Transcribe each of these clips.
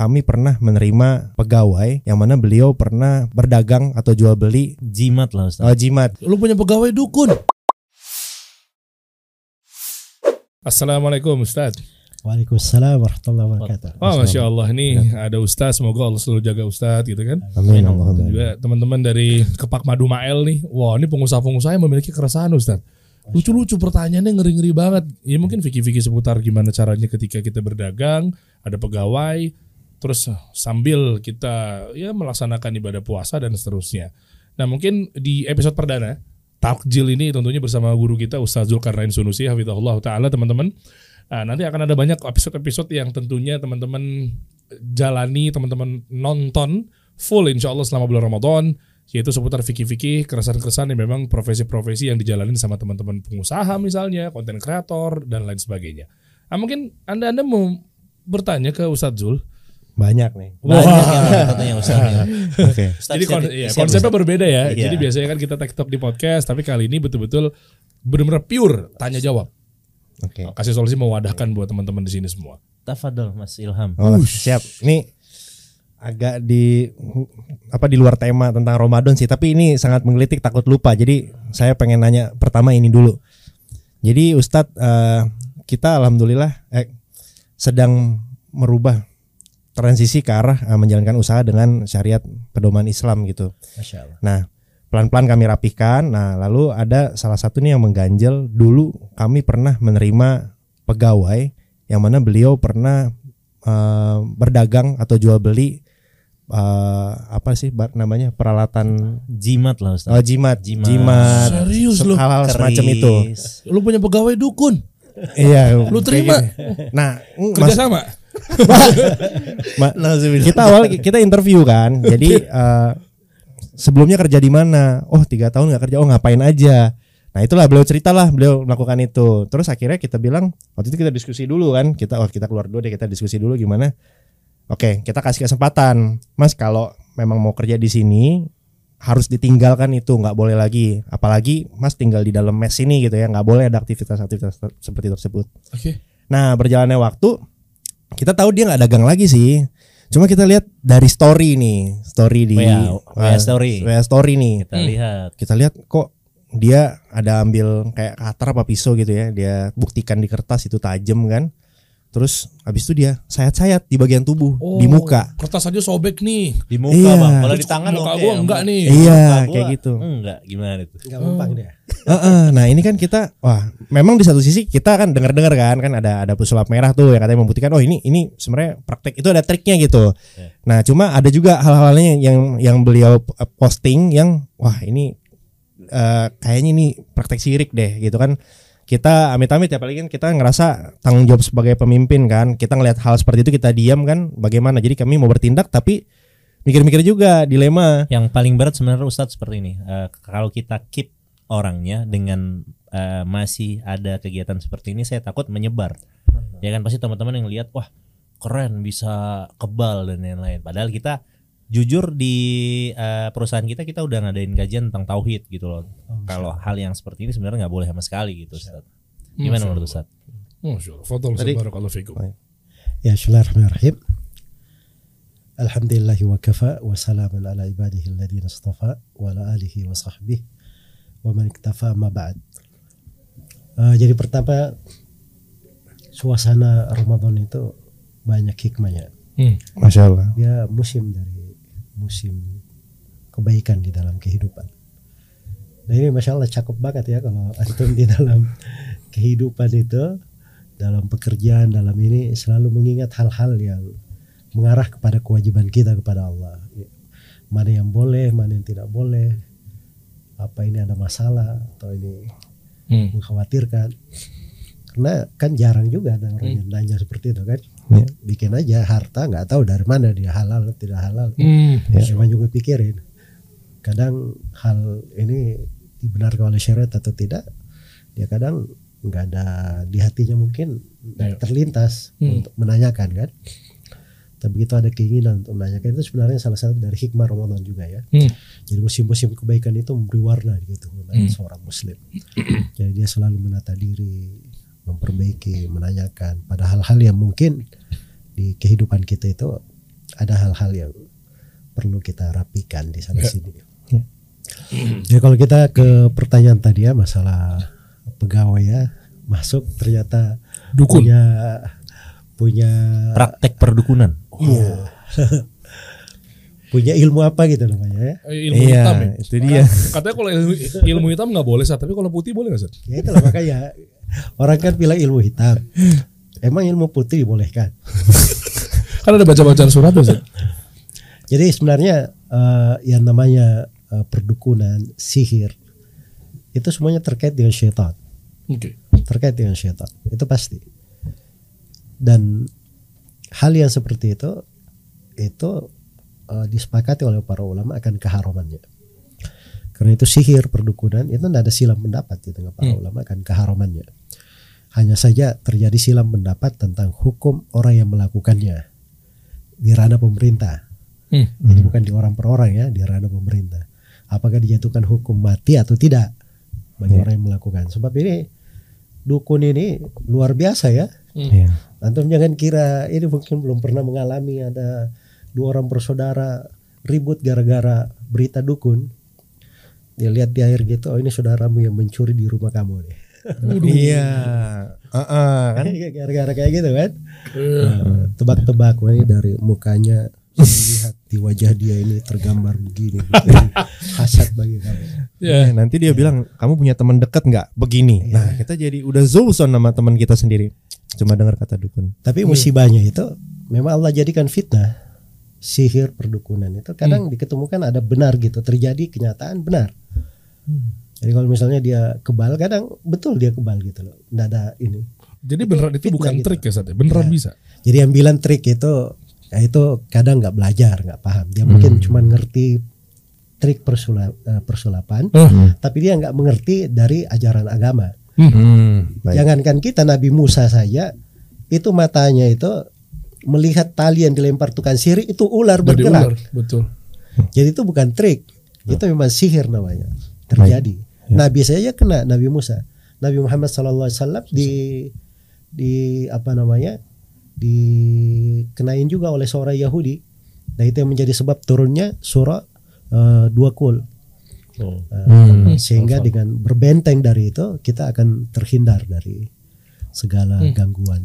kami pernah menerima pegawai yang mana beliau pernah berdagang atau jual beli Jimat lah Ustaz. uh, jimat. Lu punya pegawai dukun. Assalamualaikum Ustaz. Waalaikumsalam warahmatullahi wabarakatuh. Oh Masya Allah ini ada Ustaz Semoga Allah selalu jaga Ustaz gitu kan Amin. Dan juga teman-teman dari Kepak Madu Mael nih Wah ini pengusaha-pengusaha yang memiliki keresahan Ustaz Lucu-lucu pertanyaannya ngeri-ngeri banget Ya mungkin fikih-fikih seputar gimana caranya ketika kita berdagang Ada pegawai Terus sambil kita ya melaksanakan ibadah puasa dan seterusnya Nah mungkin di episode perdana Takjil ini tentunya bersama guru kita Ustaz Zulkarnain Sunusi Hafizahullah Ta'ala teman-teman Nah, nanti akan ada banyak episode-episode yang tentunya teman-teman jalani, teman-teman nonton full insya Allah selama bulan Ramadan yaitu seputar fikih-fikih, keresahan-keresahan yang memang profesi-profesi yang dijalani sama teman-teman pengusaha misalnya, konten kreator dan lain sebagainya. Nah, mungkin anda anda mau bertanya ke Ustadz Zul. Banyak nih. Banyak yang katanya Ustaz. ya. Oke. Ustaz, Jadi kon- iya, konsepnya Ustaz. berbeda ya. Iya. Jadi biasanya kan kita TikTok di podcast, tapi kali ini betul-betul benar-benar pure tanya jawab. Oke. Kasih solusi mewadahkan buat teman-teman di sini semua. Tafadol Mas Ilham. Oh, siap. Ini agak di apa di luar tema tentang Ramadan sih, tapi ini sangat menggelitik takut lupa. Jadi saya pengen nanya pertama ini dulu. Jadi Ustadz eh, kita alhamdulillah eh, sedang merubah transisi ke arah eh, menjalankan usaha dengan syariat pedoman Islam gitu. Masya Allah. Nah, pelan-pelan kami rapihkan. Nah, lalu ada salah satu nih yang mengganjel. Dulu kami pernah menerima pegawai yang mana beliau pernah eh, berdagang atau jual beli eh, apa sih namanya peralatan Jimat lah Ustaz. oh, jimat, Jimat. jimat, Serius se- lu? hal-hal semacam itu. Lu punya pegawai dukun, iya, lu terima. Nah, mm, kerja sama. Ma- kita awal kita interview kan. Jadi eh, sebelumnya kerja di mana? Oh tiga tahun nggak kerja. Oh ngapain aja? Nah itulah beliau cerita lah beliau melakukan itu. Terus akhirnya kita bilang waktu itu kita diskusi dulu kan. Kita oh kita keluar dulu deh kita diskusi dulu gimana. Oke kita kasih kesempatan. Mas kalau memang mau kerja di sini harus ditinggalkan itu nggak boleh lagi. Apalagi mas tinggal di dalam mes ini gitu ya. Nggak boleh ada aktivitas-aktivitas seperti tersebut. Oke. Nah berjalannya waktu kita tahu dia nggak dagang lagi sih. Cuma kita lihat dari story nih, story di WA, WA story. WA story nih. Kita lihat. Kita lihat kok dia ada ambil kayak cutter apa pisau gitu ya. Dia buktikan di kertas itu tajam kan. Terus habis itu dia sayat-sayat di bagian tubuh, di Oh, muka. Kertas aja sobek nih. Di muka Iya. bang. Kalau di tangan muka oke. gua enggak nih. Iya, Muka gua kayak gitu. Enggak. Gimana itu? Enggak mempan dia. Heeh, nah ini kan kita, wah, memang di satu sisi kita kan dengar-dengar kan, kan ada ada pesulap merah tuh yang katanya membuktikan, oh ini ini sebenarnya praktek itu ada triknya gitu. Ya. Nah cuma ada juga hal-halnya yang yang beliau eh, posting yang, wah ini eh, kayaknya ini praktek sirik deh gitu kan. Kita amit-amit ya apalagi kan kita ngerasa tanggung jawab sebagai pemimpin kan, kita ngelihat hal seperti itu kita diam kan, bagaimana? Jadi kami mau bertindak tapi mikir-mikir juga dilema. Yang paling berat sebenarnya Ustadz seperti ini. Eh, kalau kita keep orangnya dengan eh, masih ada kegiatan seperti ini, saya takut menyebar. Ya kan pasti teman-teman yang lihat, wah keren bisa kebal dan lain-lain. Padahal kita jujur di eh, perusahaan kita kita udah ngadain kajian tentang tauhid gitu loh. Kalau hal yang seperti ini sebenarnya nggak boleh sama sekali gitu Ustadz. Gimana menurut barakallahu fikum. Ya Bismillahirrahmanirrahim. Alhamdulillahi wa kafa wa salamun ala ibadihi alladhina istafa wa ala alihi wa sahbihi wa man iktafa ma ba'd. Eh, jadi pertama suasana Ramadan itu banyak hikmahnya. Hmm. Masya Allah. Dia musim dari musim kebaikan di dalam kehidupan. Nah ini masya Allah cakep banget ya kalau antum di dalam kehidupan itu, dalam pekerjaan, dalam ini selalu mengingat hal-hal yang mengarah kepada kewajiban kita kepada Allah. Mana yang boleh, mana yang tidak boleh. Apa ini ada masalah atau ini Hmm. mengkhawatirkan. Karena kan jarang juga ada orang yang nanya seperti itu kan. Iya. Bikin aja harta nggak tahu dari mana dia halal atau tidak halal. Hmm. Ya. Cuma juga pikirin. Kadang hal ini dibenarkan oleh syariat atau tidak, dia kadang nggak ada di hatinya mungkin Ya. terlintas Hmm. untuk menanyakan kan. Tapi begitu ada keinginan untuk menanyakan itu sebenarnya salah satu dari hikmah Ramadan juga ya. Hmm. Jadi musim-musim kebaikan itu memberi warna gitu Hmm. seorang muslim. Jadi dia selalu menata diri, memperbaiki, menanyakan pada hal-hal yang mungkin di kehidupan kita itu ada hal-hal yang perlu kita rapikan di sana Ya. sini. Ya kalau kita ke pertanyaan tadi ya masalah pegawai ya masuk ternyata Dukun. punya punya Praktek perdukunan. iya. punya ilmu apa gitu namanya ya. Eh, ilmu Iya, hitam ya. itu dia. Katanya kalau ilmu, ilmu hitam nggak boleh sah, tapi kalau putih boleh nggak sah? Ya itulah makanya orang kan bilang ilmu hitam. Emang ilmu putih dibolehkan. Kan ada baca-bacaan surat tuh. Jadi sebenarnya eh, yang namanya eh, perdukunan, sihir itu semuanya terkait dengan syaitan, Oke. terkait dengan syaitan. Itu pasti. Dan hal yang seperti itu itu eh, disepakati oleh para ulama akan keharamannya. Karena itu sihir perdukunan itu tidak ada silam pendapat di tengah para Hmm. ulama akan keharamannya. Hanya saja terjadi silam pendapat tentang hukum orang yang melakukannya di ranah pemerintah. Hmm. Jadi bukan di orang per orang ya, di ranah pemerintah. Apakah dijatuhkan hukum mati atau tidak bagi Ya. orang yang melakukan? Sebab ini dukun ini luar biasa ya. Iya. Antum jangan kira ini mungkin belum pernah mengalami ada dua orang bersaudara ribut gara-gara berita dukun. Dia lihat di air gitu, oh ini saudaramu yang mencuri di rumah kamu nih. Iya. Heeh, kan. gara-gara kayak gitu kan. Eh, Nah, tebak-tebak wah ini dari mukanya lihat di wajah dia ini tergambar begini, begini. hasad bagi kamu. Ya. Eh, nanti dia bilang kamu punya teman dekat nggak begini. Nah kita jadi udah zuzon sama teman kita sendiri. Cuma dengar kata dukun. Tapi musibahnya itu memang Allah jadikan fitnah. Sihir perdukunan itu kadang diketemukan ada benar gitu, terjadi kenyataan benar. Jadi kalau misalnya dia kebal, kadang betul dia kebal gitu loh. Nggak ada ini. Jadi beneran itu bukan gitu. trik ya, Sat? ya? Beneran Ya. bisa. Jadi yang bilang trik itu, ya itu kadang nggak belajar, nggak paham. Dia mungkin cuma ngerti trik persula- eh, persulapan, Eh, tapi dia nggak mengerti dari ajaran agama. Hmm, baik. Jangankan kita Nabi Musa saja, itu matanya itu melihat tali yang dilempar tukang sihir itu ular Jadi bergerak. ular, betul. Jadi itu bukan trik, itu memang sihir namanya terjadi. Nabi saja kena Nabi Musa, Nabi Muhammad SAW di di apa namanya dikenain juga oleh seorang Yahudi. Nah itu yang menjadi sebab turunnya surah eh, dua kul. Oh. Eh, Hmm. sehingga dengan berbenteng dari itu kita akan terhindar dari segala Hmm. gangguan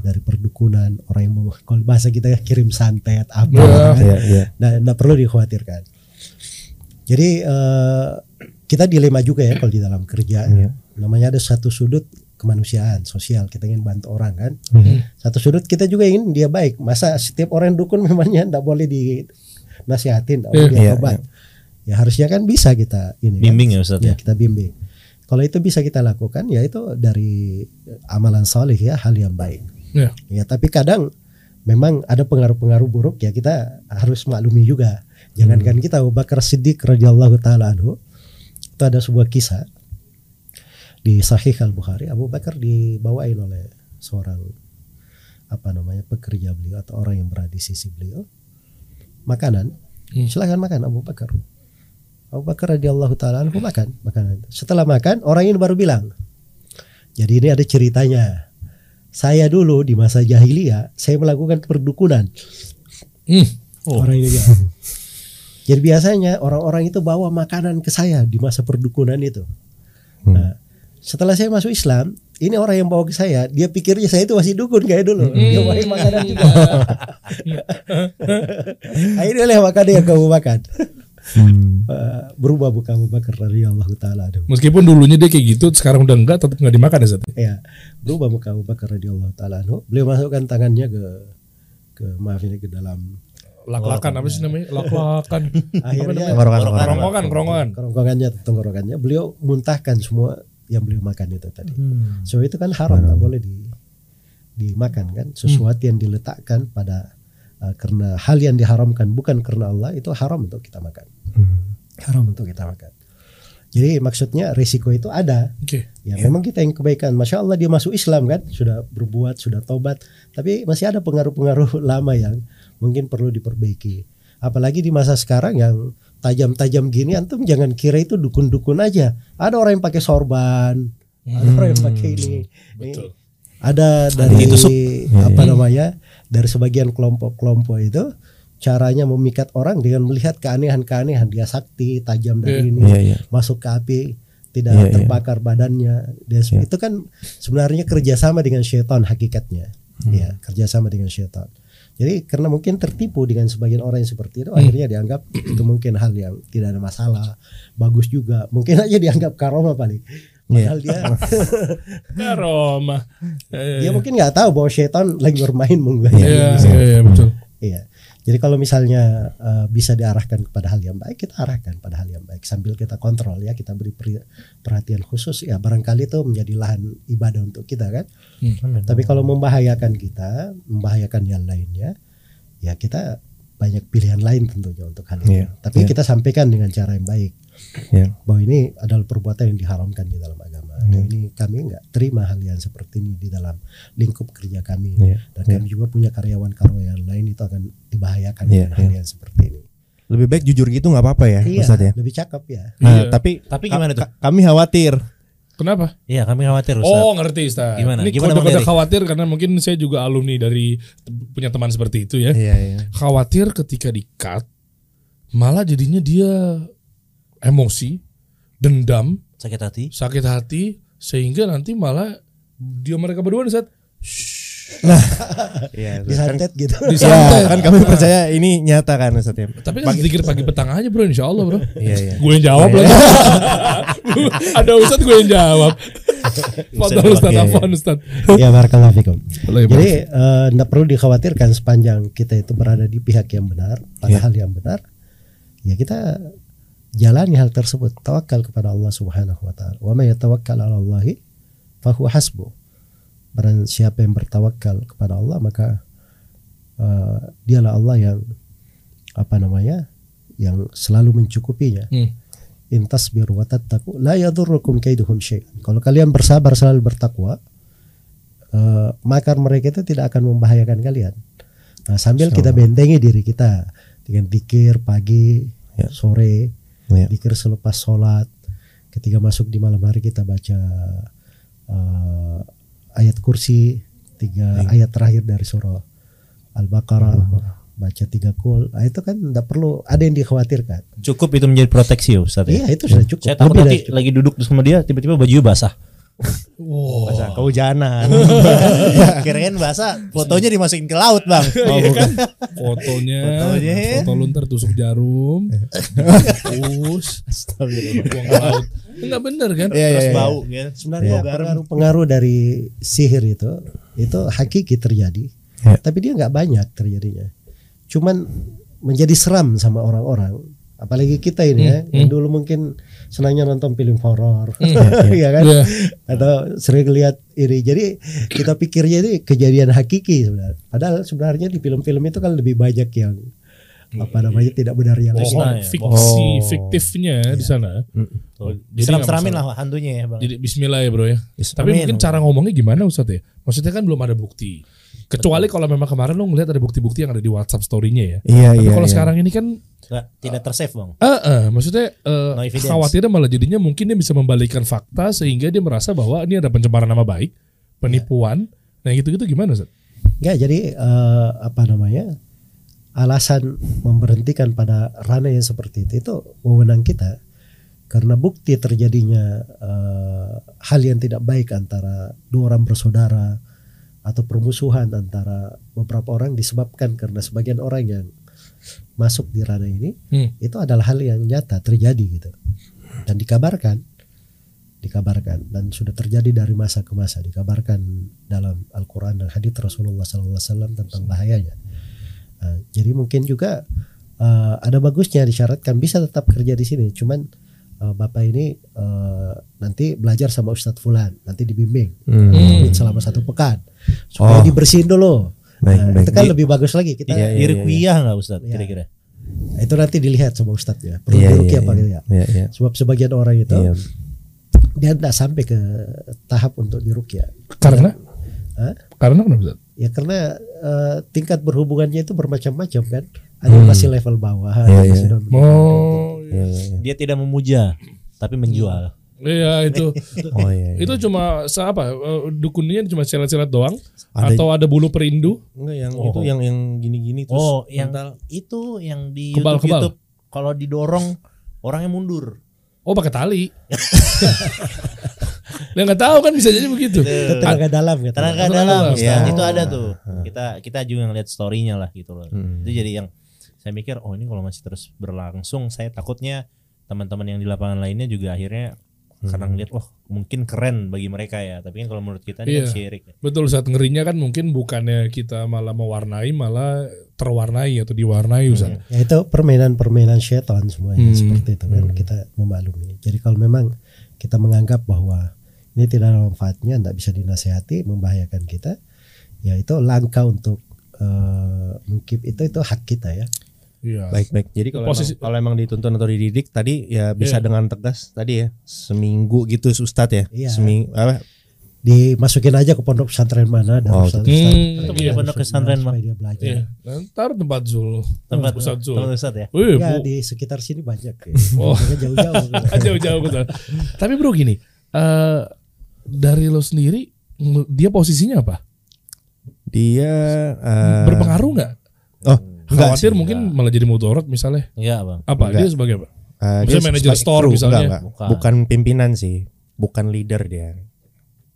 dari perdukunan orang yang mau kalau bahasa kita ya kirim santet apa Ya. kan. Iya, iya. Nah, nggak perlu dikhawatirkan. Jadi eh, kita dilema juga ya kalau di dalam kerja. Iya. Namanya ada satu sudut kemanusiaan sosial kita ingin bantu orang kan. Hmm. Satu sudut kita juga ingin dia baik. Masa setiap orang yang dukun memangnya nggak boleh dinasihatin, nggak boleh Iya, dia iya. Ya harusnya kan bisa kita ini. kan. Bimbing ya Ustaz Ya ya. kita bimbing. Kalau itu bisa kita lakukan ya itu dari amalan saleh ya hal yang baik. Ya. Ya tapi kadang memang ada pengaruh-pengaruh buruk ya kita harus maklumi juga. Jangankan kita Abu Bakar Siddiq radhiyallahu taala anhu itu ada sebuah kisah di Sahih Al Bukhari Abu Bakar dibawain oleh seorang apa namanya pekerja beliau atau orang yang berada di sisi beliau makanan Hmm. silahkan makan Abu Bakar Abu Bakar radhiyallahu taala anhu makan makanan setelah makan orang ini baru bilang jadi ini ada ceritanya saya dulu di masa jahiliyah saya melakukan perdukunan Hmm. orang ini bilang. Jadi biasanya orang-orang itu bawa makanan ke saya di masa perdukunan itu. Nah, setelah saya masuk Islam, ini orang yang bawa ke saya, dia pikirnya saya itu masih dukun kayak dulu. Dia bawa makanan juga. Akhirnya oleh makanan yang kamu makan. Hmm. Eh, berubah buka Abu Bakar radhiyallahu taala anhu. Meskipun dulunya dia kayak gitu, sekarang udah enggak, tetap nggak dimakan ya, Sat? Ya, berubah muka Abu Bakar radhiyallahu taala anhu. Beliau masukkan tangannya ke ke maaf ini ke dalam Lak-lakan apa sih namanya? Lak-lakan. akhirnya Kerongkongan, kerongkongan. kerongkongannya tenggorokannya beliau muntahkan semua yang beliau makan itu tadi. Hmm. So itu kan haram, tak boleh di dimakan kan. Sesuatu yang diletakkan pada uh, karena hal yang diharamkan bukan karena Allah itu haram untuk kita makan. Haram untuk kita makan. Jadi maksudnya risiko itu ada. Oke. Ya memang kita yang kebaikan. Masya Allah dia masuk Islam kan, sudah berbuat, sudah tobat. Tapi masih ada pengaruh-pengaruh lama yang mungkin perlu diperbaiki. Apalagi di masa sekarang yang tajam-tajam gini, antum jangan kira itu dukun-dukun aja. Ada orang yang pakai sorban, ada orang yang pakai ini. Betul. ada dari ditusuk. apa namanya dari sebagian kelompok-kelompok itu caranya memikat orang dengan melihat keanehan-keanehan. Dia sakti tajam dari ini Iya, iya. masuk ke api tidak Iya, iya. terbakar badannya. Dia itu kan sebenarnya kerjasama dengan syaitan hakikatnya. Hmm. ya kerjasama dengan syaitan. Jadi karena mungkin tertipu dengan sebagian orang yang seperti Hmm. itu akhirnya dianggap itu mungkin hal yang tidak ada masalah. Bagus juga. Mungkin aja dianggap karoma paling Iya. padahal dia Ya Roma. dia mungkin nggak tahu bahwa syaitan lagi bermain mungkin Iya, iya, iya, betul. Iya. Jadi kalau misalnya eh, bisa diarahkan kepada hal yang baik, kita arahkan pada hal yang baik sambil kita kontrol ya, kita beri perhatian khusus ya barangkali itu menjadi lahan ibadah untuk kita kan. Tapi kalau membahayakan kita, membahayakan yang lainnya, ya kita banyak pilihan lain tentunya untuk hal itu. Iya, Tapi iya. kita sampaikan dengan cara yang baik Ya. bahwa ini adalah perbuatan yang diharamkan di dalam agama. Hmm. Dan ini kami nggak terima hal yang seperti ini di dalam lingkup kerja kami. Iya, Dan kami juga punya karyawan-karyawan lain itu akan dibahayakan Iya, dengan hal iya. yang seperti ini. Lebih baik jujur gitu nggak apa-apa ya, Iya, Ustaz ya. lebih cakep ya. Nah, Iya. tapi Tapi gimana tuh? ka- kami khawatir. Kenapa? Iya kami khawatir Ustaz. Oh ngerti Ustaz. Gimana? Ini kode-kode khawatir karena mungkin saya juga alumni dari punya teman seperti itu ya. Iya, iya. Khawatir ketika di-cut malah jadinya dia emosi, dendam, Sakit hati. sakit hati sehingga nanti malah dia mereka berdua nih saat Iya. Disantet gitu. Ya, disantet. kan kami percaya ini nyata kan Ustaz ya. Tapi kan sedikit pagi petang aja bro insya Allah bro. Iya, iya. Gue yang jawab lagi. Ada Ustadz gue yang jawab. Fadal Ustadz, Iya, iya. Afwan Ustadz. ya barakallahu fikum. Jadi tidak perlu dikhawatirkan sepanjang kita itu berada di pihak yang benar, pada Iya. hal yang benar. Ya kita jalani hal tersebut, tawakal kepada Allah Subhanahu wa taala. Wa may yatawakkal 'ala Allahi fahuwa hasbuh. Barang siapa yang bertawakal kepada Allah maka eh, dialah Allah yang apa namanya? yang selalu mencukupinya. Hmm. In tasbiru wa tattaqu la yadurrukum kaiduhum syai'an. Kalau kalian bersabar selalu bertakwa, eh, makar mereka itu tidak akan membahayakan kalian. Nah, sambil kita bentengi diri kita dengan dikir pagi, Ya. sore, Iya. dikir selepas sholat, ketika masuk di malam hari kita baca eh, ayat kursi, tiga ayat terakhir dari surah Al-Baqarah, baca tiga kul. Nah, itu kan tidak perlu ada yang dikhawatirkan. Cukup itu menjadi proteksi ya Ustaz ya. Iya, itu sudah cukup. Saya takut nanti lagi duduk sama dia tiba-tiba baju basah. Wow. Masa kehujanan. Kirain basah, fotonya dimasukin ke laut, Bang. Oh, bukan. Fotonya, Fotonya. foto lu ntar tusuk jarum, us, buang ke laut. Enggak bener kan? Iya, iya, Terus iya. bau kan. sebenarnya pengaruh-pengaruh dari sihir itu itu hakiki terjadi Ya. tapi dia nggak banyak terjadinya cuman menjadi seram sama orang-orang apalagi kita ini ya yang dulu mungkin senangnya nonton film horor ya kan Iya. atau sering lihat ini jadi kita pikirnya ini kejadian hakiki sebenarnya padahal sebenarnya di film-film itu kan lebih banyak yang apa namanya tidak benar yang lain. Bohong, ya, fiksi, Oh. fiktifnya di sana. Seram-seramin lah hantunya ya, Bang. Jadi Bismillah ya bro ya. Tapi Amin. mungkin cara ngomongnya gimana Ustadz ya? Maksudnya kan belum ada bukti. Kecuali kalau memang kemarin lo ngeliat ada bukti-bukti yang ada di WhatsApp story-nya ya. Iya, Tapi iya. kalau iya. sekarang ini kan Nggak, tidak tersave, Bang. Eh, eh, maksudnya eh, No evidence. khawatirnya malah jadinya mungkin dia bisa membalikkan fakta sehingga dia merasa bahwa ini ada pencemaran nama baik, penipuan, nah gitu-gitu gimana Ustaz? Nggak, jadi eh, apa namanya alasan memberhentikan pada ranah yang seperti itu itu wewenang kita karena bukti terjadinya eh, hal yang tidak baik antara dua orang bersaudara atau permusuhan antara beberapa orang disebabkan karena sebagian orang yang masuk di ranah ini Hmm. itu adalah hal yang nyata terjadi gitu dan dikabarkan dikabarkan dan sudah terjadi dari masa ke masa dikabarkan dalam Al-Quran dan hadits Rasulullah SAW tentang bahayanya Nah, jadi mungkin juga eh, ada bagusnya disyaratkan bisa tetap kerja di sini cuman eh, bapak ini eh, nanti belajar sama Ustadz Fulan nanti dibimbing Hmm. selama satu pekan supaya Oh. dibersihin dulu Baik, Nah, baik. itu kan lebih bagus lagi kita Iya, iya. Diruqyah nggak Ustaz Iya. kira-kira? itu nanti dilihat sama Ustadz ya perlu Iya, diruqyah iya, apa iya. tidak Iya, iya. sebab sebagian orang itu Iya. dia tidak sampai ke tahap untuk diruqyah Karena Hah? karena kenapa Ustaz? ya karena eh, tingkat berhubungannya itu bermacam-macam kan ada yang masih level bawah ada Iya, masih iya. dominan. Oh, Iya, iya, iya. Dia tidak memuja, tapi menjual. Iya itu. Oh iya. iya. itu cuma apa? eh, Dukunnya cuma silat-silat doang Ada- atau ada bulu perindu? enggak yang Oh. itu yang yang gini-gini terus Oh, yang mental. itu yang di Kebal, YouTube, kebal. YouTube kalau didorong orangnya mundur. Oh pakai tali. Dia nggak tahu kan bisa jadi begitu. Itu tenaga dalam gitu. Tenaga Tenaga dalam, dalam. Iya. itu ada tuh. Kita kita juga ngeliat story-nya lah gitu loh. Hmm. Itu jadi yang saya mikir, oh ini kalau masih terus berlangsung, saya takutnya teman-teman yang di lapangan lainnya juga akhirnya karena ngeliat, wah mungkin keren bagi mereka ya. Tapi kan kalau menurut kita ini kan Iya. syirik. ya. Betul saat ngerinya kan mungkin bukannya kita malah mewarnai malah terwarnai atau diwarnai Ustaz. Ya itu permainan-permainan setan semuanya Hmm. seperti itu kan kita memaklumi. Jadi kalau memang kita menganggap bahwa ini tidak ada manfaatnya, tidak bisa dinasehati, membahayakan kita, ya itu langkah untuk eh, mengkip itu itu hak kita ya. Iya. Baik baik. Jadi kalau Posisi- emang, kalau emang dituntun atau dididik tadi ya bisa Iya. dengan tegas tadi ya seminggu gitu Ustad ya. Iya. Seminggu apa? Dimasukin aja ke pondok pesantren mana dan Oh, ustaz- Hmm, iya. pondok pesantren, supaya dia belajar. Iya. Taruh tempat Zul. Tempat Ustaz Zul. teman Ustaz ya. Wih, Ya di sekitar sini banyak. Ya. Oh. Jauh-jauh. jauh-jauh Ustaz. Tapi bro gini, eh dari lo sendiri dia posisinya apa? Dia eh, Berpengaruh nggak? Oh, enggak Khawatir sih. mungkin malah jadi mudorot misalnya. Iya, Bang. Apa? Enggak. Dia sebagai apa? Eh, Maksudnya dia manajer store kru, misalnya? enggak, enggak. Bukan. Bukan pimpinan sih, bukan leader dia.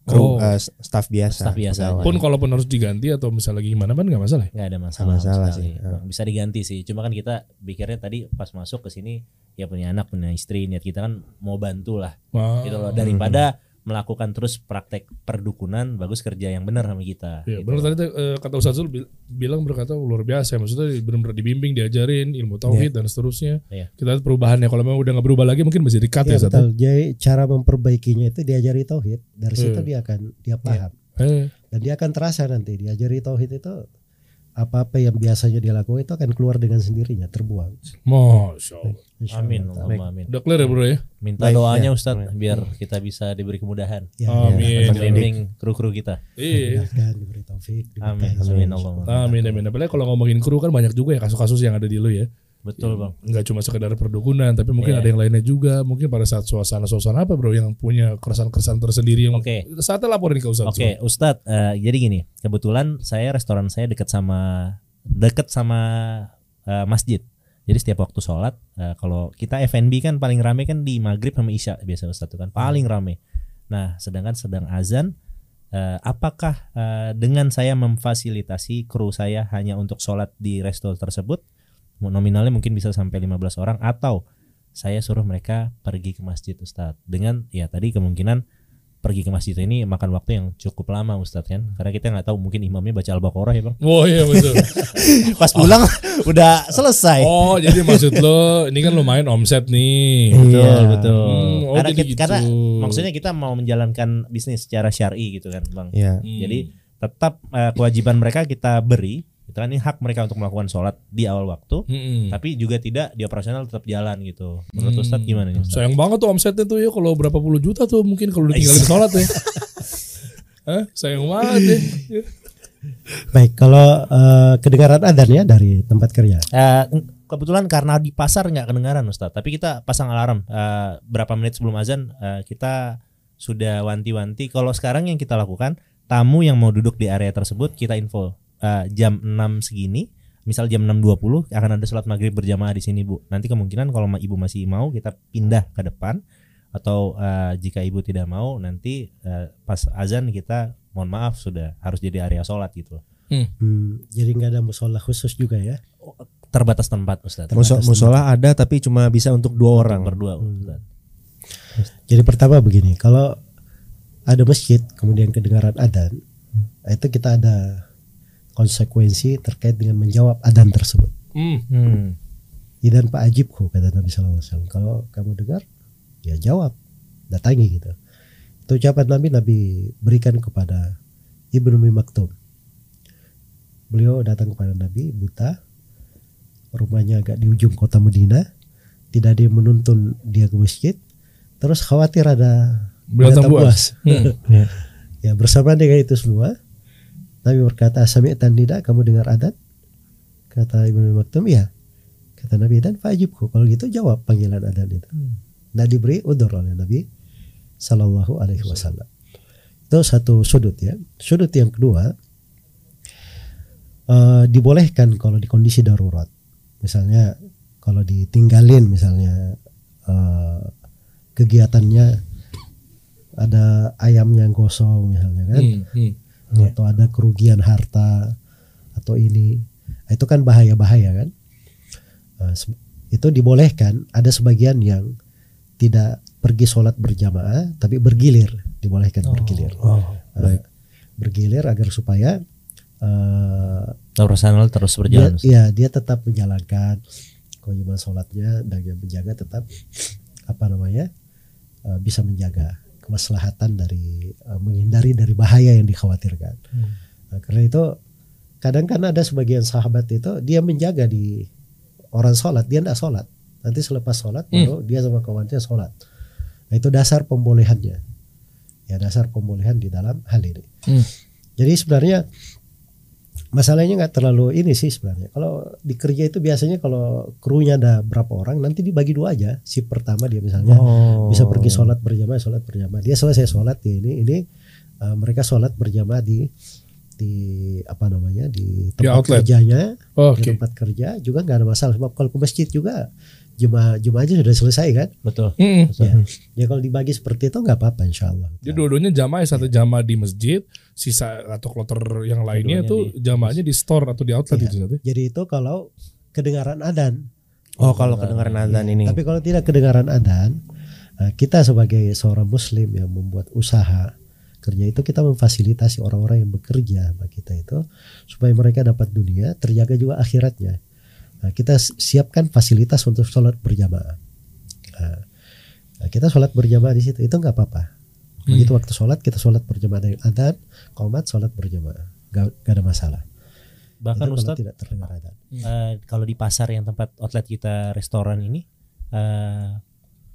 Kru Oh. eh, staff biasa. Staff biasa. Pun kalaupun harus diganti atau misalnya gimana kan nggak masalah ya? nggak ada masalah, Nggak masalah sih. Bang. Bisa diganti sih. Cuma kan kita pikirnya tadi pas masuk ke sini ya punya anak, punya istri, niat kita kan mau bantu lah. Wah. Gitu loh. Daripada melakukan terus praktek perdukunan, bagus kerja yang benar sama kita. Iya, gitu. benar tadi tuh, eh, kata Ustaz Zul bil- bilang berkata luar biasa. Maksudnya benar-benar dibimbing, diajarin ilmu tauhid dan seterusnya. Iya. Kita lihat perubahannya. Kalau memang udah nggak berubah lagi mungkin bisa dikat ya, Ya, Ustaz. betul. Jadi cara memperbaikinya itu diajari tauhid. Dari situ Hmm. dia akan dia paham Eh, dan dia akan terasa nanti diajari tauhid itu apa-apa yang biasanya dia lakukan itu akan keluar dengan sendirinya terbuang. Masya Allah. Amin. Allahumma amin. Udah clear ya bro ya? Minta Baik, doanya ya. Ustadz biar kita bisa diberi kemudahan. Ya, Amin. Membimbing kru-kru kita. Iya. Diberi taufik, Amin. Amin Allah. Amin amin. Apalagi kalau ngomongin kru kan banyak juga ya kasus-kasus yang ada di lu ya. Betul bang. Nggak cuma sekedar perdukunan, tapi mungkin Iya. ada yang lainnya juga. Mungkin pada saat suasana-suasana apa bro yang punya keresahan-keresahan tersendiri yang Oke. saatnya laporin ke Ustaz. Oke, Ustadz. eh, jadi gini, kebetulan saya restoran saya dekat sama dekat sama eh, masjid. Jadi setiap waktu sholat, eh, kalau kita F&B kan paling rame kan di maghrib sama isya biasa Ustadz kan paling rame. Nah, sedangkan sedang azan, eh, apakah eh, dengan saya memfasilitasi kru saya hanya untuk sholat di resto tersebut, nominalnya mungkin bisa sampai 15 orang atau saya suruh mereka pergi ke masjid Ustadz dengan ya tadi kemungkinan pergi ke masjid ini makan waktu yang cukup lama Ustadz kan karena kita nggak tahu mungkin imamnya baca al-baqarah ya bang Oh iya betul. pas pulang udah selesai Oh jadi maksud lo ini kan lumayan omset nih. betul Iya. betul Hmm, oh, karena, jadi kita- gitu. karena maksudnya kita mau menjalankan bisnis secara syari gitu kan bang Iya. Hmm. jadi tetap eh, kewajiban mereka kita beri kan ini hak mereka untuk melakukan sholat di awal waktu Mm-mm. tapi juga tidak di operasional tetap jalan gitu menurut Hmm. Ustadz gimana nih Ustadz? Sayang banget tuh omsetnya tuh ya kalau berapa puluh juta tuh mungkin kalau ditinggalin sholat ya. Hah? Sayang banget ya. Baik, kalau eh, kedengaran adzan ya dari tempat kerja. Eh, kebetulan karena di pasar nggak kedengaran Ustadz, tapi kita pasang alarm eh, berapa menit sebelum azan eh, kita sudah wanti-wanti. Kalau sekarang yang kita lakukan tamu yang mau duduk di area tersebut kita info eh, jam 6 segini, misal jam 6.20 akan ada sholat maghrib berjamaah di sini bu. Nanti kemungkinan kalau ibu masih mau kita pindah ke depan atau eh, jika ibu tidak mau nanti eh, pas azan kita mohon maaf sudah harus jadi area sholat gitu. Hmm, jadi nggak ada musola khusus juga ya. Terbatas tempat Ustadz. Muso- musola ada tapi cuma bisa untuk dua orang. berdua Ustadz. Jadi pertama begini, kalau ada masjid kemudian kedengaran adzan, itu kita ada konsekuensi terkait dengan menjawab adzan tersebut. Hmm. Hmm. Idan Pak Ajibku kata Nabi Sallallahu Alaihi Wasallam. Kalau kamu dengar, ya jawab, datangi gitu. Itu ucapan Nabi Nabi berikan kepada Ibnu Umi Maktum. Beliau datang kepada Nabi buta, rumahnya agak di ujung kota Medina, tidak ada yang menuntun dia ke masjid, terus khawatir ada Binatang buas. Hmm. Ya bersamaan dengan itu semua, Nabi berkata, Sami'tan tidak kamu dengar adat? Kata Ibnu Maktum, ya. Kata Nabi dan fajibku. Kalau gitu jawab panggilan adan itu. Nah diberi udur oleh Nabi Sallallahu Alaihi Wasallam. Itu satu sudut ya. Sudut yang kedua eh, dibolehkan kalau di kondisi darurat. Misalnya kalau ditinggalin misalnya eh, kegiatannya ada ayam yang gosong misalnya kan Hmm, hmm. Atau ada kerugian harta atau ini. Nah, itu kan bahaya-bahaya kan? Nah, itu dibolehkan. Ada sebagian yang tidak pergi sholat berjamaah tapi bergilir. Dibolehkan bergilir. Nah, bergilir agar supaya Operasional terus dia, berjalan. ya dia tetap menjalankan kewajiban sholatnya dan yang menjaga tetap apa namanya eh, bisa menjaga kemaslahatan dari eh, menghindari dari bahaya yang dikhawatirkan. Nah, karena itu kadang kan ada sebagian sahabat itu dia menjaga di orang sholat dia tidak sholat nanti selepas sholat baru dia sama kawannya sholat. Nah, itu dasar pembolehannya ya dasar pembolehan di dalam hal ini. Hmm. Jadi sebenarnya masalahnya nggak terlalu ini sih sebenarnya. Kalau di kerja itu biasanya kalau krunya ada berapa orang nanti dibagi dua aja. Si pertama dia misalnya Oh. bisa pergi sholat berjamaah, sholat berjamaah. Dia selesai sholat ya ini ini eh, mereka sholat berjamaah di di apa namanya di tempat outlet. kerjanya, Oke. di tempat kerja juga nggak ada masalah. Sebab kalau ke masjid juga jemaah jemaahnya sudah selesai kan. Betul. Hmm. Ya, ya kalau dibagi seperti itu nggak apa-apa insya Allah. Jadi dua-duanya jamaah satu jamaah di masjid, sisa atau kloter yang lainnya itu jamaahnya di store atau di outlet Iya. itu ya? Jadi itu kalau kedengaran adan. Oh kalau kedengaran azan ini. Tapi kalau tidak kedengaran adan, eh, kita sebagai seorang muslim yang membuat usaha kerja itu kita memfasilitasi orang-orang yang bekerja sama kita itu supaya mereka dapat dunia, terjaga juga akhiratnya. Nah, kita siapkan fasilitas untuk sholat berjamaah. Nah, nah, kita sholat berjamaah di situ itu nggak apa-apa. Begitu waktu sholat kita sholat berjamaah dengan adan, komat sholat berjamaah, nggak nggak ada masalah. Bahkan Itu kalau tidak terdengar adan. eh, kalau di pasar yang tempat outlet kita restoran ini eh,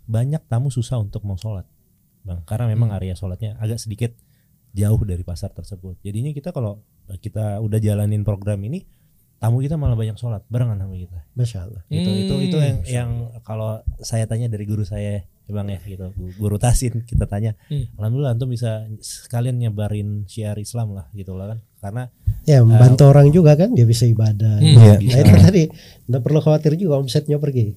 banyak tamu susah untuk mau sholat bang karena memang area sholatnya agak sedikit jauh dari pasar tersebut jadinya kita kalau kita udah jalanin program ini tamu kita malah banyak sholat barengan sama kita Masya Allah. gitu Hmm, itu itu yang yang kalau saya tanya dari guru saya ya bang ya gitu gu- guru tasin kita tanya Hmm. alhamdulillah antum bisa sekalian nyebarin syiar Islam lah gitu lah kan karena Ya membantu orang juga kan dia bisa ibadah. Hmm. Iya. Nah itu tadi nggak perlu khawatir juga omsetnya pergi.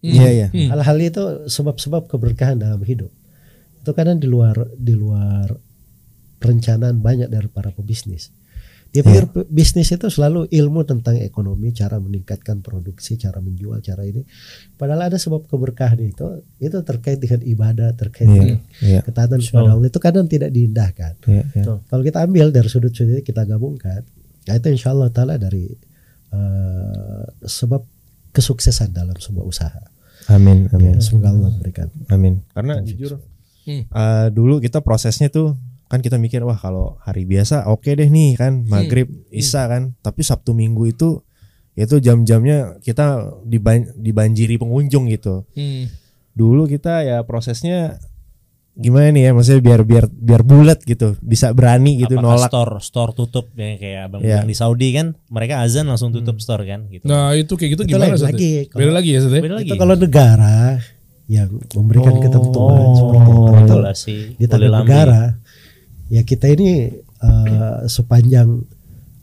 Iya iya. Hmm. Hal-hal itu sebab-sebab keberkahan dalam hidup. Itu kadang di luar di luar perencanaan banyak dari para pebisnis. Dia pikir pe- bisnis itu selalu ilmu tentang ekonomi, cara meningkatkan produksi, cara menjual, cara ini. Padahal ada sebab keberkahan itu, itu terkait dengan ibadah, terkait Iya. dengan Iya. ketaatan kepada Allah itu kadang tidak diindahkan. Iya. iya. Kalau kita ambil dari sudut-sudut ini, kita gabungkan, ya itu insya Allah taala dari eh, sebab kesuksesan dalam sebuah usaha. Amin amin Ya, semoga Allah berikan. amin. Karena jujur Hmm. eh, dulu kita prosesnya tuh kan kita mikir wah kalau hari biasa oke deh nih kan maghrib isya kan tapi sabtu minggu itu itu jam-jamnya kita diban- dibanjiri pengunjung gitu Hmm. dulu kita ya prosesnya gimana nih ya maksudnya biar biar biar bulat gitu bisa berani gitu apakah nolak store store tutup ya kayak abang bilang di Saudi kan mereka azan langsung tutup store kan gitu Nah itu kayak gitu Itu gimana lagi. Beda Kalau, lagi ya ya? beda lagi itu kalau negara yang memberikan ketentuan Oh. seperti itu regulasi di amri. negara, ya kita ini eh, sepanjang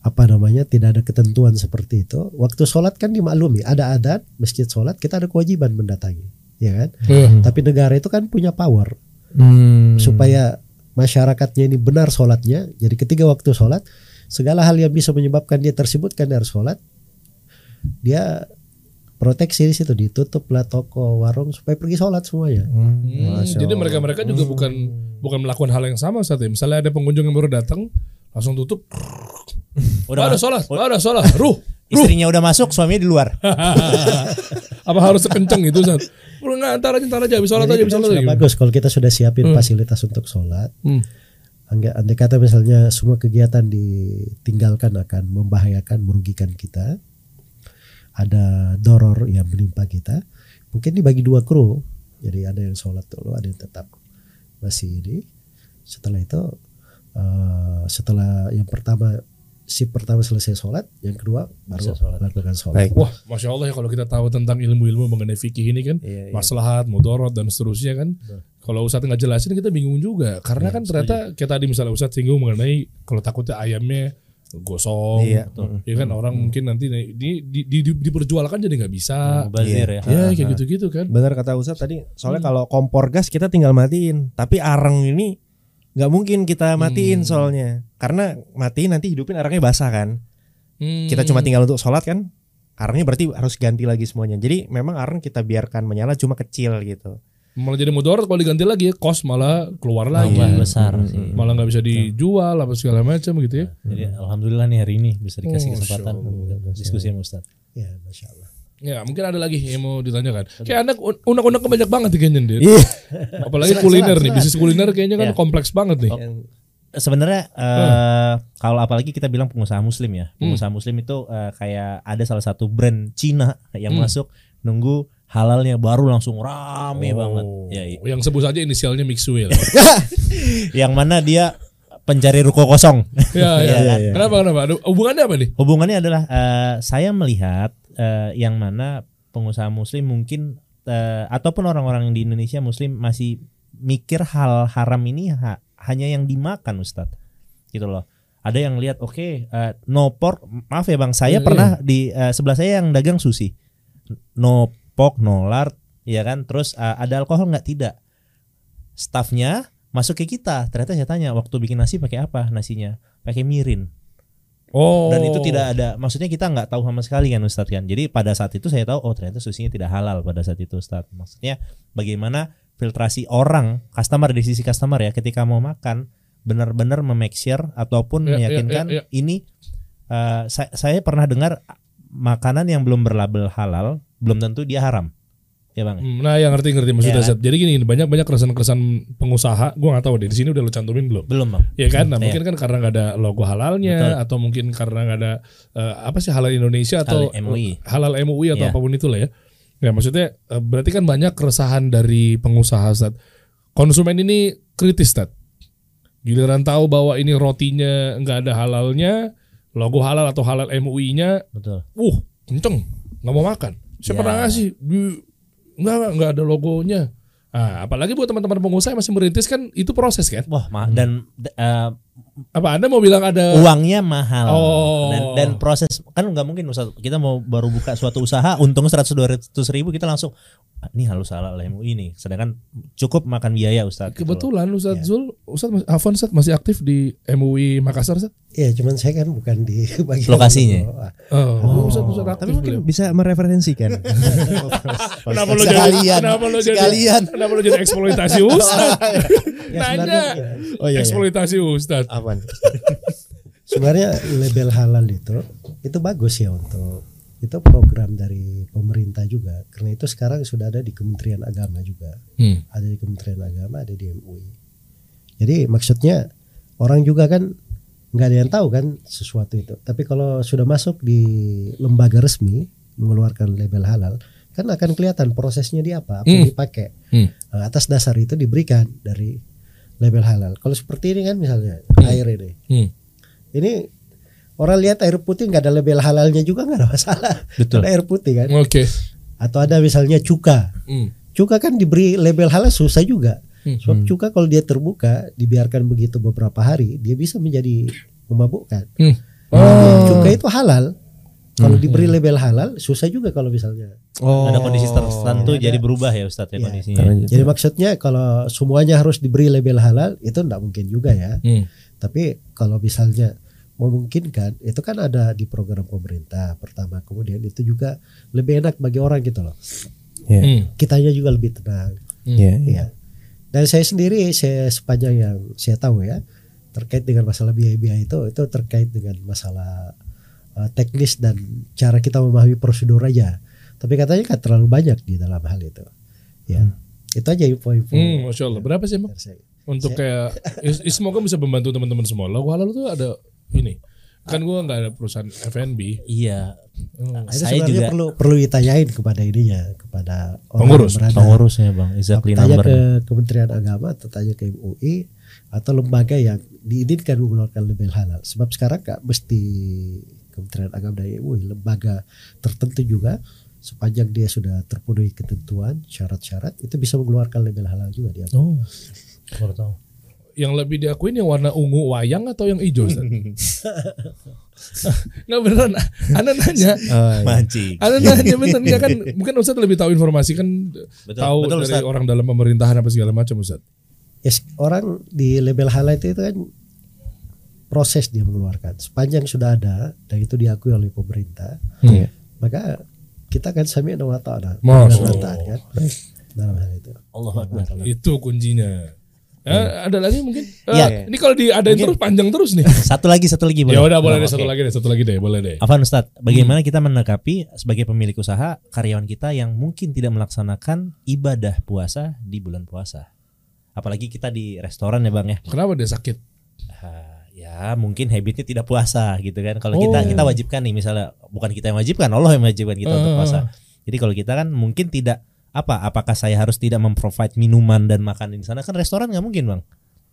apa namanya tidak ada ketentuan seperti itu. Waktu sholat kan dimaklumi ada adat masjid sholat kita ada kewajiban mendatangi, ya kan? Eh, Tapi negara itu kan punya power Hmm. supaya masyarakatnya ini benar sholatnya. Jadi ketika waktu sholat segala hal yang bisa menyebabkan dia tersebutkan dari sholat, dia proteksi di situ ditutuplah toko warung supaya pergi sholat semuanya. Hmm, Hmm, Masya jadi Allah. mereka-mereka juga bukan bukan melakukan hal yang sama Ustaz ya. Misalnya ada pengunjung yang baru datang langsung tutup. udah ada sholat, ada sholat. Ruh, ruh. istrinya udah masuk suaminya di luar Apa harus sekenceng itu Ustaz? Udah enggak antar aja, antar aja habis sholat Jadi aja, habis kan sholat aja. bagus kalau kita sudah siapin fasilitas untuk sholat. Hmm. Andai kata misalnya semua kegiatan ditinggalkan akan membahayakan, merugikan kita. Ada doror yang menimpa kita. Mungkin dibagi dua kru. Jadi ada yang sholat dulu, ada yang tetap masih ini. Setelah itu, eh, setelah yang pertama sip pertama selesai sholat, yang kedua baru sholat. melakukan sholat. Baik. Wah, masya Allah ya kalau kita tahu tentang ilmu-ilmu mengenai fikih ini kan, Iya, iya. maslahat, mudorot dan seterusnya kan, Kalau Ustadz nggak jelasin kita bingung juga karena kan ternyata kayak tadi misalnya Ustadz singgung mengenai kalau takutnya ayamnya gosong, Iya. ya kan orang mungkin nanti di, di, di, di- diperjualkan jadi nggak bisa, Mubazir ya. ya kayak gitu-gitu kan. Bener kata Ustaz tadi. Soalnya kalau kompor gas kita tinggal matiin, tapi arang ini nggak mungkin kita matiin soalnya. Karena matiin nanti hidupin arangnya basah kan. Hmm. Kita cuma tinggal untuk sholat kan. Arangnya berarti harus ganti lagi semuanya. Jadi memang arang kita biarkan menyala cuma kecil gitu. Malah jadi mudarat kalau diganti lagi kos malah keluar lagi, Tambah besar sih. malah nggak bisa dijual apa segala macam gitu ya. Jadi alhamdulillah nih hari ini bisa dikasih Oh, kesempatan diskusi sama Ustaz. Ya, masya Allah. Ya mungkin ada lagi yang mau ditanyakan. Kayak anak unek-unek banyak banget nih kayaknya. Iya. Apalagi kuliner nih, bisnis kuliner kayaknya kan Ya. kompleks banget nih. Sebenarnya eh, kalau apalagi kita bilang pengusaha muslim ya. Hmm. Pengusaha muslim itu eh, kayak ada salah satu brand Cina yang Hmm. masuk nunggu halalnya baru langsung rame banget. Oh, Ya, i- Yang sebut saja inisialnya Mixwell. yang mana dia pencari ruko kosong. ya, ya, ya. iya. Kenapa kenapa? Hubungannya apa nih? Hubungannya adalah eh, saya melihat eh, yang mana pengusaha muslim mungkin eh, ataupun orang-orang di Indonesia muslim masih mikir hal haram ini ha- hanya yang dimakan Ustadz. Gitu loh. Ada yang lihat oke eh, no pork maaf ya Bang, saya Iya, pernah di eh, sebelah saya yang dagang sushi. No pork, no lard, ya kan? Terus eh, ada alkohol nggak? Tidak. Staffnya masuk ke kita. Ternyata saya tanya waktu bikin nasi pakai apa nasinya? Pakai mirin Oh. dan itu tidak ada maksudnya kita nggak tahu sama sekali kan Ustadz kan jadi pada saat itu saya tahu oh ternyata susinya tidak halal pada saat itu Ustadz maksudnya bagaimana filtrasi orang customer di sisi customer ya ketika mau makan benar-benar memake sure ataupun Ya, ya, meyakinkan ya, ya. ini eh, sa- saya pernah dengar makanan yang belum berlabel halal belum tentu dia haram ya bang Hmm, Nah, yang ngerti-ngerti maksudnya. Iya. Zat. Jadi gini, banyak-banyak keresahan-keresahan pengusaha. Gua nggak tahu deh di sini udah lo cantumin belum? belum bang Ya kan, nah, Iya. mungkin kan karena nggak ada logo halalnya Betul. atau mungkin karena nggak ada eh, apa sih halal Indonesia atau Halal MUI. halal MUI atau Iya. apa pun itulah ya. Ya maksudnya eh, berarti kan banyak keresahan dari pengusaha Zat. Konsumen ini kritis Zat. Giliran tahu bahwa ini rotinya nggak ada halalnya, logo halal atau halal MUI-nya, betul uh kenceng nggak mau makan. Saya Ya. pernah ngasih di nggak nggak ada logonya. Ah, apalagi buat teman-teman pengusaha yang masih merintis kan itu proses kan. wah ma- dan eh, Apa Anda mau bilang ada uangnya mahal Oh. dan, dan proses kan nggak mungkin Ustaz kita mau baru buka suatu usaha untung 100 200 ribu kita langsung "Ah, ini halus halal MUI ini sedangkan cukup makan biaya Ustaz gitu. Kebetulan Ustadz Zul, Ustadz Mas- Afwan Ustadz masih aktif di MUI Makassar Ustadz? Ya, cuman saya kan bukan di bagian Lokasinya. itu. Ah, Oh, Ustadz Ustadz aktif Tapi mungkin beliau. bisa mereferensikan. Kenapa lo jadi kenapa lo jadi Sekalian. kenapa lo jadi eksploitasi Ustadz? Ya, Nanya. sebenarnya, ya, Oh iya. iya. eksploitasi Ustadz. Apaan? sebenarnya label halal itu itu bagus ya untuk itu program dari pemerintah juga karena itu sekarang sudah ada di Kementerian Agama juga Hmm. ada di Kementerian Agama ada di MUI jadi maksudnya orang juga kan nggak ada yang tahu kan sesuatu itu tapi kalau sudah masuk di lembaga resmi mengeluarkan label halal kan akan kelihatan prosesnya di apa apa yang Hmm. dipakai Hmm. Nah, atas dasar itu diberikan dari label halal kalau seperti ini kan misalnya air ini Hmm. ini orang lihat air putih nggak ada label halalnya juga nggak ada masalah Betul. ada air putih kan Oke. atau ada misalnya cuka Hmm. cuka kan diberi label halal susah juga Hmm. sebab cuka kalau dia terbuka dibiarkan begitu beberapa hari dia bisa menjadi memabukkan Hmm. cuka itu halal kalau diberi label halal susah juga kalau misalnya Oh. ada kondisi tertentu Ada. jadi berubah ya Ustaz ya Iya. kondisinya jadi maksudnya kalau semuanya harus diberi label halal itu tidak mungkin juga ya Hmm. Tapi kalau misalnya memungkinkan itu kan ada di program pemerintah pertama kemudian itu juga lebih enak bagi orang gitu loh. Iya. Hmm. Kitanya juga lebih tenang. Iya. iya. Ya. Dan saya sendiri saya sepanjang yang saya tahu ya terkait dengan masalah biaya-biaya itu itu terkait dengan masalah uh, teknis dan cara kita memahami prosedur aja. Tapi katanya kan terlalu banyak di dalam hal itu. Ya. Itu aja info-info. Hmm, Masya Allah. Berapa sih emang? dari saya. Untuk kayak ya, ya semoga bisa membantu teman-teman semua. Logo halal itu ada ini. Kan gua nggak ada perusahaan F&B. iya Nah, itu saya sebenarnya juga perlu perlu ditanyain kepada ininya kepada orang Pengurus, berada. pengurusnya Bang exactly tanya number ke Kementerian Agama atau tanya ke MUI atau lembaga yang diizinkan mengeluarkan label halal. Sebab sekarang nggak mesti Kementerian Agama dan MUI, lembaga tertentu juga sepanjang dia sudah terpenuhi ketentuan syarat-syarat itu bisa mengeluarkan label halal juga dia. Oh. Baru tahu. Yang lebih diakuin yang warna ungu wayang atau yang hijau Ustaz? Nggak beneran. Anda nanya. Oh, iya. Mancing. Anda nanya beneran nggak kan? Mungkin Ustaz lebih tahu informasi kan Betul, tahu betul, dari Ustaz. orang dalam pemerintahan apa segala macam Ustaz. Yes, orang di label halal itu, itu kan proses dia mengeluarkan. Sepanjang sudah ada dan itu diakui oleh pemerintah, Iya. maka kita kan sami wa ta'ala. Masya Allah. kan dalam hal itu. Allah Akbar. Itu kuncinya. Eh, ada lagi mungkin? Eh, Iya. Ini kalau diadain terus panjang terus nih. Satu lagi, satu lagi boleh. ya udah boleh deh Oke. satu lagi deh, satu lagi deh, boleh deh. Afan Ustadz, bagaimana kita menangkapi sebagai pemilik usaha karyawan kita yang mungkin tidak melaksanakan ibadah puasa di bulan puasa? Apalagi kita di restoran ya bang ya. Kenapa dia sakit? Ah, ya mungkin habitnya tidak puasa gitu kan. Kalau kita Oh. kita wajibkan nih misalnya bukan kita yang wajibkan, Allah yang mewajibkan kita untuk Ah. puasa. Jadi kalau kita kan mungkin tidak apa? Apakah saya harus tidak memprovide minuman dan makan di sana? Kan restoran nggak mungkin bang.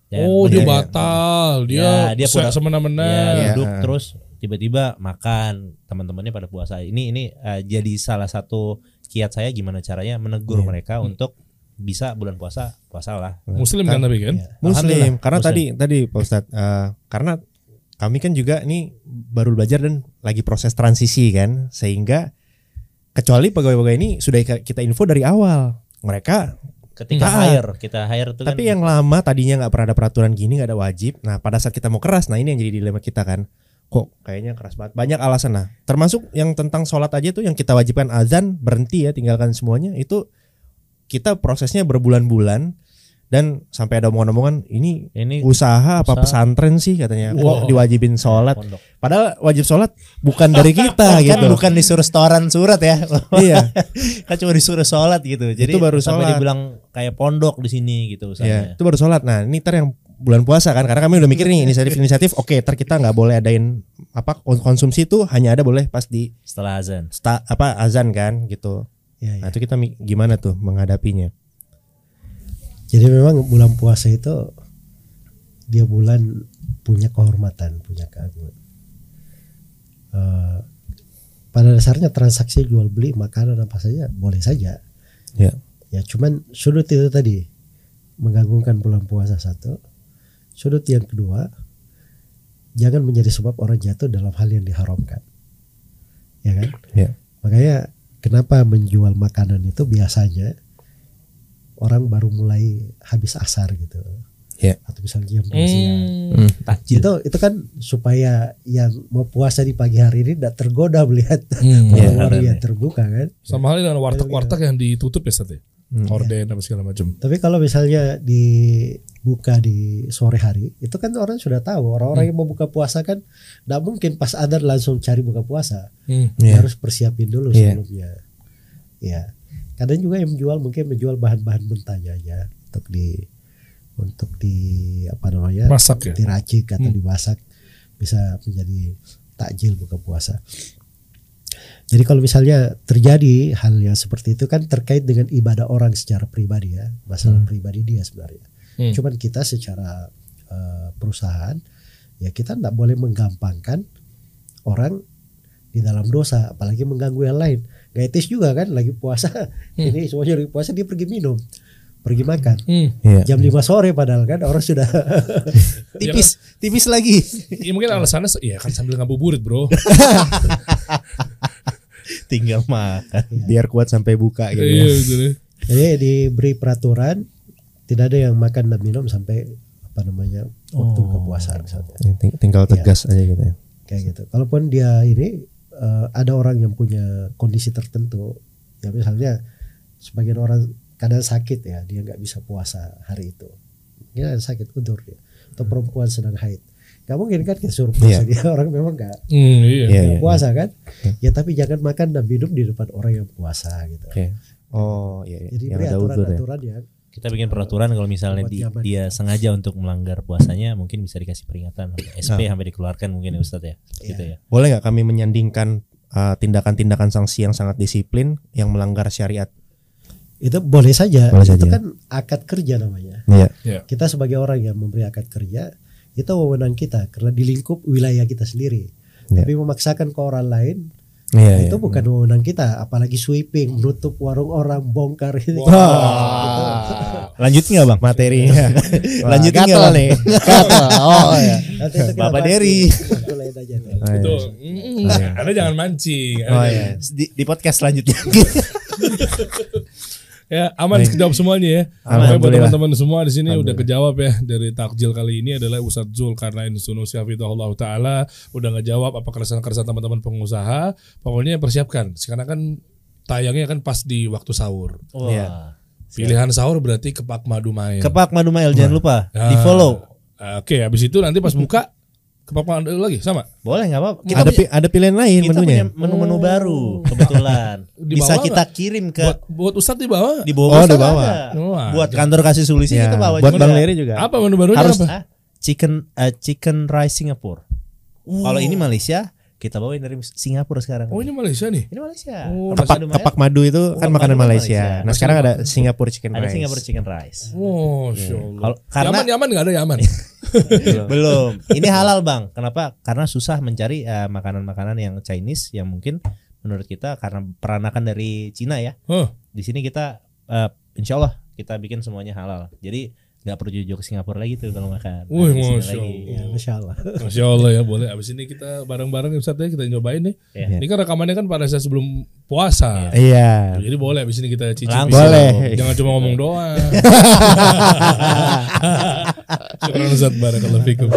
Ya, oh, begitu. dia batal. Dia, Ya, dia pura- semena-mena. Ya, Iya. duduk terus tiba-tiba makan teman-temannya pada puasa. Ini ini eh, jadi salah satu kiat saya gimana caranya menegur mereka untuk bisa bulan puasa puasa lah. Muslim kan tapi kan? Iya. Muslim karena Muslim. tadi tadi Pak Ustadz eh, karena kami kan juga ini baru belajar dan lagi proses transisi kan sehingga kecuali pegawai-pegawai ini sudah kita info dari awal. Mereka Ketika Taat. hire kita hire tuh tapi kan. yang lama tadinya nggak pernah ada peraturan gini nggak ada wajib. Nah pada saat kita mau keras nah ini yang jadi dilema kita kan. Kok kayaknya keras banget. Banyak alasan nah termasuk yang tentang sholat aja tuh yang kita wajibkan azan berhenti ya tinggalkan semuanya. Itu kita prosesnya berbulan-bulan dan sampai ada omongan-omongan ini ini usaha apa Usaha. pesantren sih katanya Wow. kok diwajibin sholat pondok. padahal wajib sholat bukan dari kita Kan gitu bukan disuruh setoran surat ya. iya kan cuma disuruh sholat gitu. Jadi Itu baru sampai sholat. dibilang kayak pondok di sini gitu ya usahanya. itu baru sholat nah ini ntar yang bulan puasa kan karena kami udah mikir nih inisiatif inisiatif oke ntar kita nggak boleh adain apa kon- konsumsi itu hanya ada boleh pas di Setelah azan. sta, apa azan kan gitu Ya, nah ya. itu kita gimana tuh menghadapinya Jadi memang bulan puasa itu dia bulan punya kehormatan, punya keagungan. Eh, pada dasarnya transaksi jual beli makanan apa saja boleh saja. ya Ya cuman sudut itu tadi menggabungkan bulan puasa satu. Sudut yang kedua jangan menjadi sebab orang jatuh dalam hal yang diharamkan. Ya kan? Ya. Makanya kenapa menjual makanan itu biasanya orang baru mulai habis asar gitu. Ya. Atau misalnya jam 2 siang. Hmm. Takjil. Itu itu kan supaya yang mau puasa di pagi hari ini tidak tergoda melihat Hmm. Iya, warung ada yang nih. terbuka kan. Sama halnya dengan warteg-warteg yang ditutup ya Ustaz ya? Hmm. Orden apa segala macam. Tapi kalau misalnya dibuka di sore hari, itu kan orang sudah tahu orang-orang yang mau buka puasa kan tidak mungkin pas ada langsung cari buka puasa, Hmm. ya Dia harus persiapin dulu Iya. sebelumnya. Ya, kadang juga yang menjual mungkin menjual bahan-bahan mentahnya aja untuk di untuk di apa namanya Masak ya? diracik atau Hmm. dimasak bisa menjadi takjil buka puasa. Jadi kalau misalnya terjadi hal yang seperti itu kan terkait dengan ibadah orang secara pribadi ya, masalah pribadi dia sebenarnya. Hmm. Cuman kita secara eh, perusahaan ya kita tidak boleh menggampangkan orang di dalam dosa, apalagi mengganggu yang lain. Gak etis juga kan lagi puasa, ini semuanya lagi puasa dia pergi minum, pergi makan. Hmm. ya Jam 5 sore padahal kan orang sudah Tipis, tipis lagi. Ya, mungkin alasannya ya kan sambil ngabuburit bro. Tinggal makan. biar kuat sampai buka gitu Iya ya. betul. ya. Jadi diberi peraturan tidak ada yang makan dan minum sampai apa namanya waktu buka puasa misalnya Ya, ting- tinggal tegas aja gitu ya kayak gitu. Kalaupun dia ini eh, ada orang yang punya kondisi tertentu, ya misalnya sebagian orang kadang sakit ya dia nggak bisa puasa hari itu, mungkin ada sakit udur dia, atau perempuan sedang haid, nggak mungkin kan kita suruh puasa. Dia orang memang nggak Hmm, iya. Puasa kan, ya tapi jangan makan dan minum di depan orang yang puasa gitu. oke oh iya, iya. Jadi yang beri ada udur ya aturan-aturan yang Kita bikin peraturan kalau misalnya di- dia sengaja untuk melanggar puasanya mungkin bisa dikasih peringatan SP sampai dikeluarkan mungkin ya Ustadz ya. Gitu ya. boleh nggak kami menyandingkan uh, tindakan-tindakan sanksi yang sangat disiplin yang melanggar syariat itu boleh saja, Boleh itu saja. kan akad kerja namanya. Iya. Iya. kita sebagai orang yang memberi akad kerja itu wewenang kita karena di lingkup wilayah kita sendiri Ya. tapi memaksakan ke orang lain Iya, itu bukan wewenang kita, apalagi sweeping, menutup warung orang, bongkar itu. Lanjut nggak bang? materinya. Lanjut nggak bang? nih. Gatel. Oh ya. Nanti itu kita Bapak Dery. lain aja deh. Oh, iya. Itu, mm, Anda jangan mancing. Oh iya. Di, di podcast selanjutnya. Ya aman kejawab semuanya ya. Pokoknya buat teman-teman semua di sini udah kejawab ya dari takjil kali ini adalah Ustadz Zul karena Indonesia Allah Taala udah ngejawab apa keresahan-keresahan teman-teman pengusaha. Pokoknya persiapkan. Sekarang kan tayangnya kan pas di waktu sahur. Wah. Iya. Pilihan sahur berarti kepak madu main. Kepak Madu Mail jangan lupa Ah. di follow. Oke, habis itu nanti pas buka kepak madu lagi sama. Boleh nggak apa? Kita ada punya, pi- ada pilihan lain kita menunya. punya menu-menu baru kebetulan. Di Bisa bawah kita kirim ke Buat buat Ustadz di bawah. di bawah. Oh, di bawah. Buat kantor kasih solusi Ya, kita bawa buat juga. Bang Leri juga. apa menu barunya harus apa? ah, chicken eh, chicken rice Singapura. Kalau ini Malaysia, kita bawain dari Singapura sekarang. Oh ini Malaysia nih. Ini Malaysia. Oh, Kepak Kepak, Madu kepak madu itu kan makanan madu kan Malaysia. Malaysia. Nah sekarang ada Singapura chicken ada rice. Singapura chicken rice. Oh, Allah. Kalau- karena- Yaman, Yaman nggak ada Yaman. Belum. Ini halal, Bang. Kenapa? Karena susah mencari eh, makanan-makanan yang Chinese yang mungkin menurut kita karena peranakan dari Cina ya. Huh. Di sini kita eh, insya Allah kita bikin semuanya halal. Jadi nggak perlu jauh-jauh ke Singapura lagi tuh kalau makan. Wih, Masya lagi. Allah. Ya, Masya Allah. Masya Allah ya boleh. Abis ini kita bareng-bareng ya, Ustadz kita nyobain nih. Ya. Ini kan rekamannya kan pada saat sebelum puasa. Iya. Jadi boleh abis ini kita cicip. Langsung. Boleh. Jangan cuma ngomong doang. Syukur Ustadz barakallahu fikum.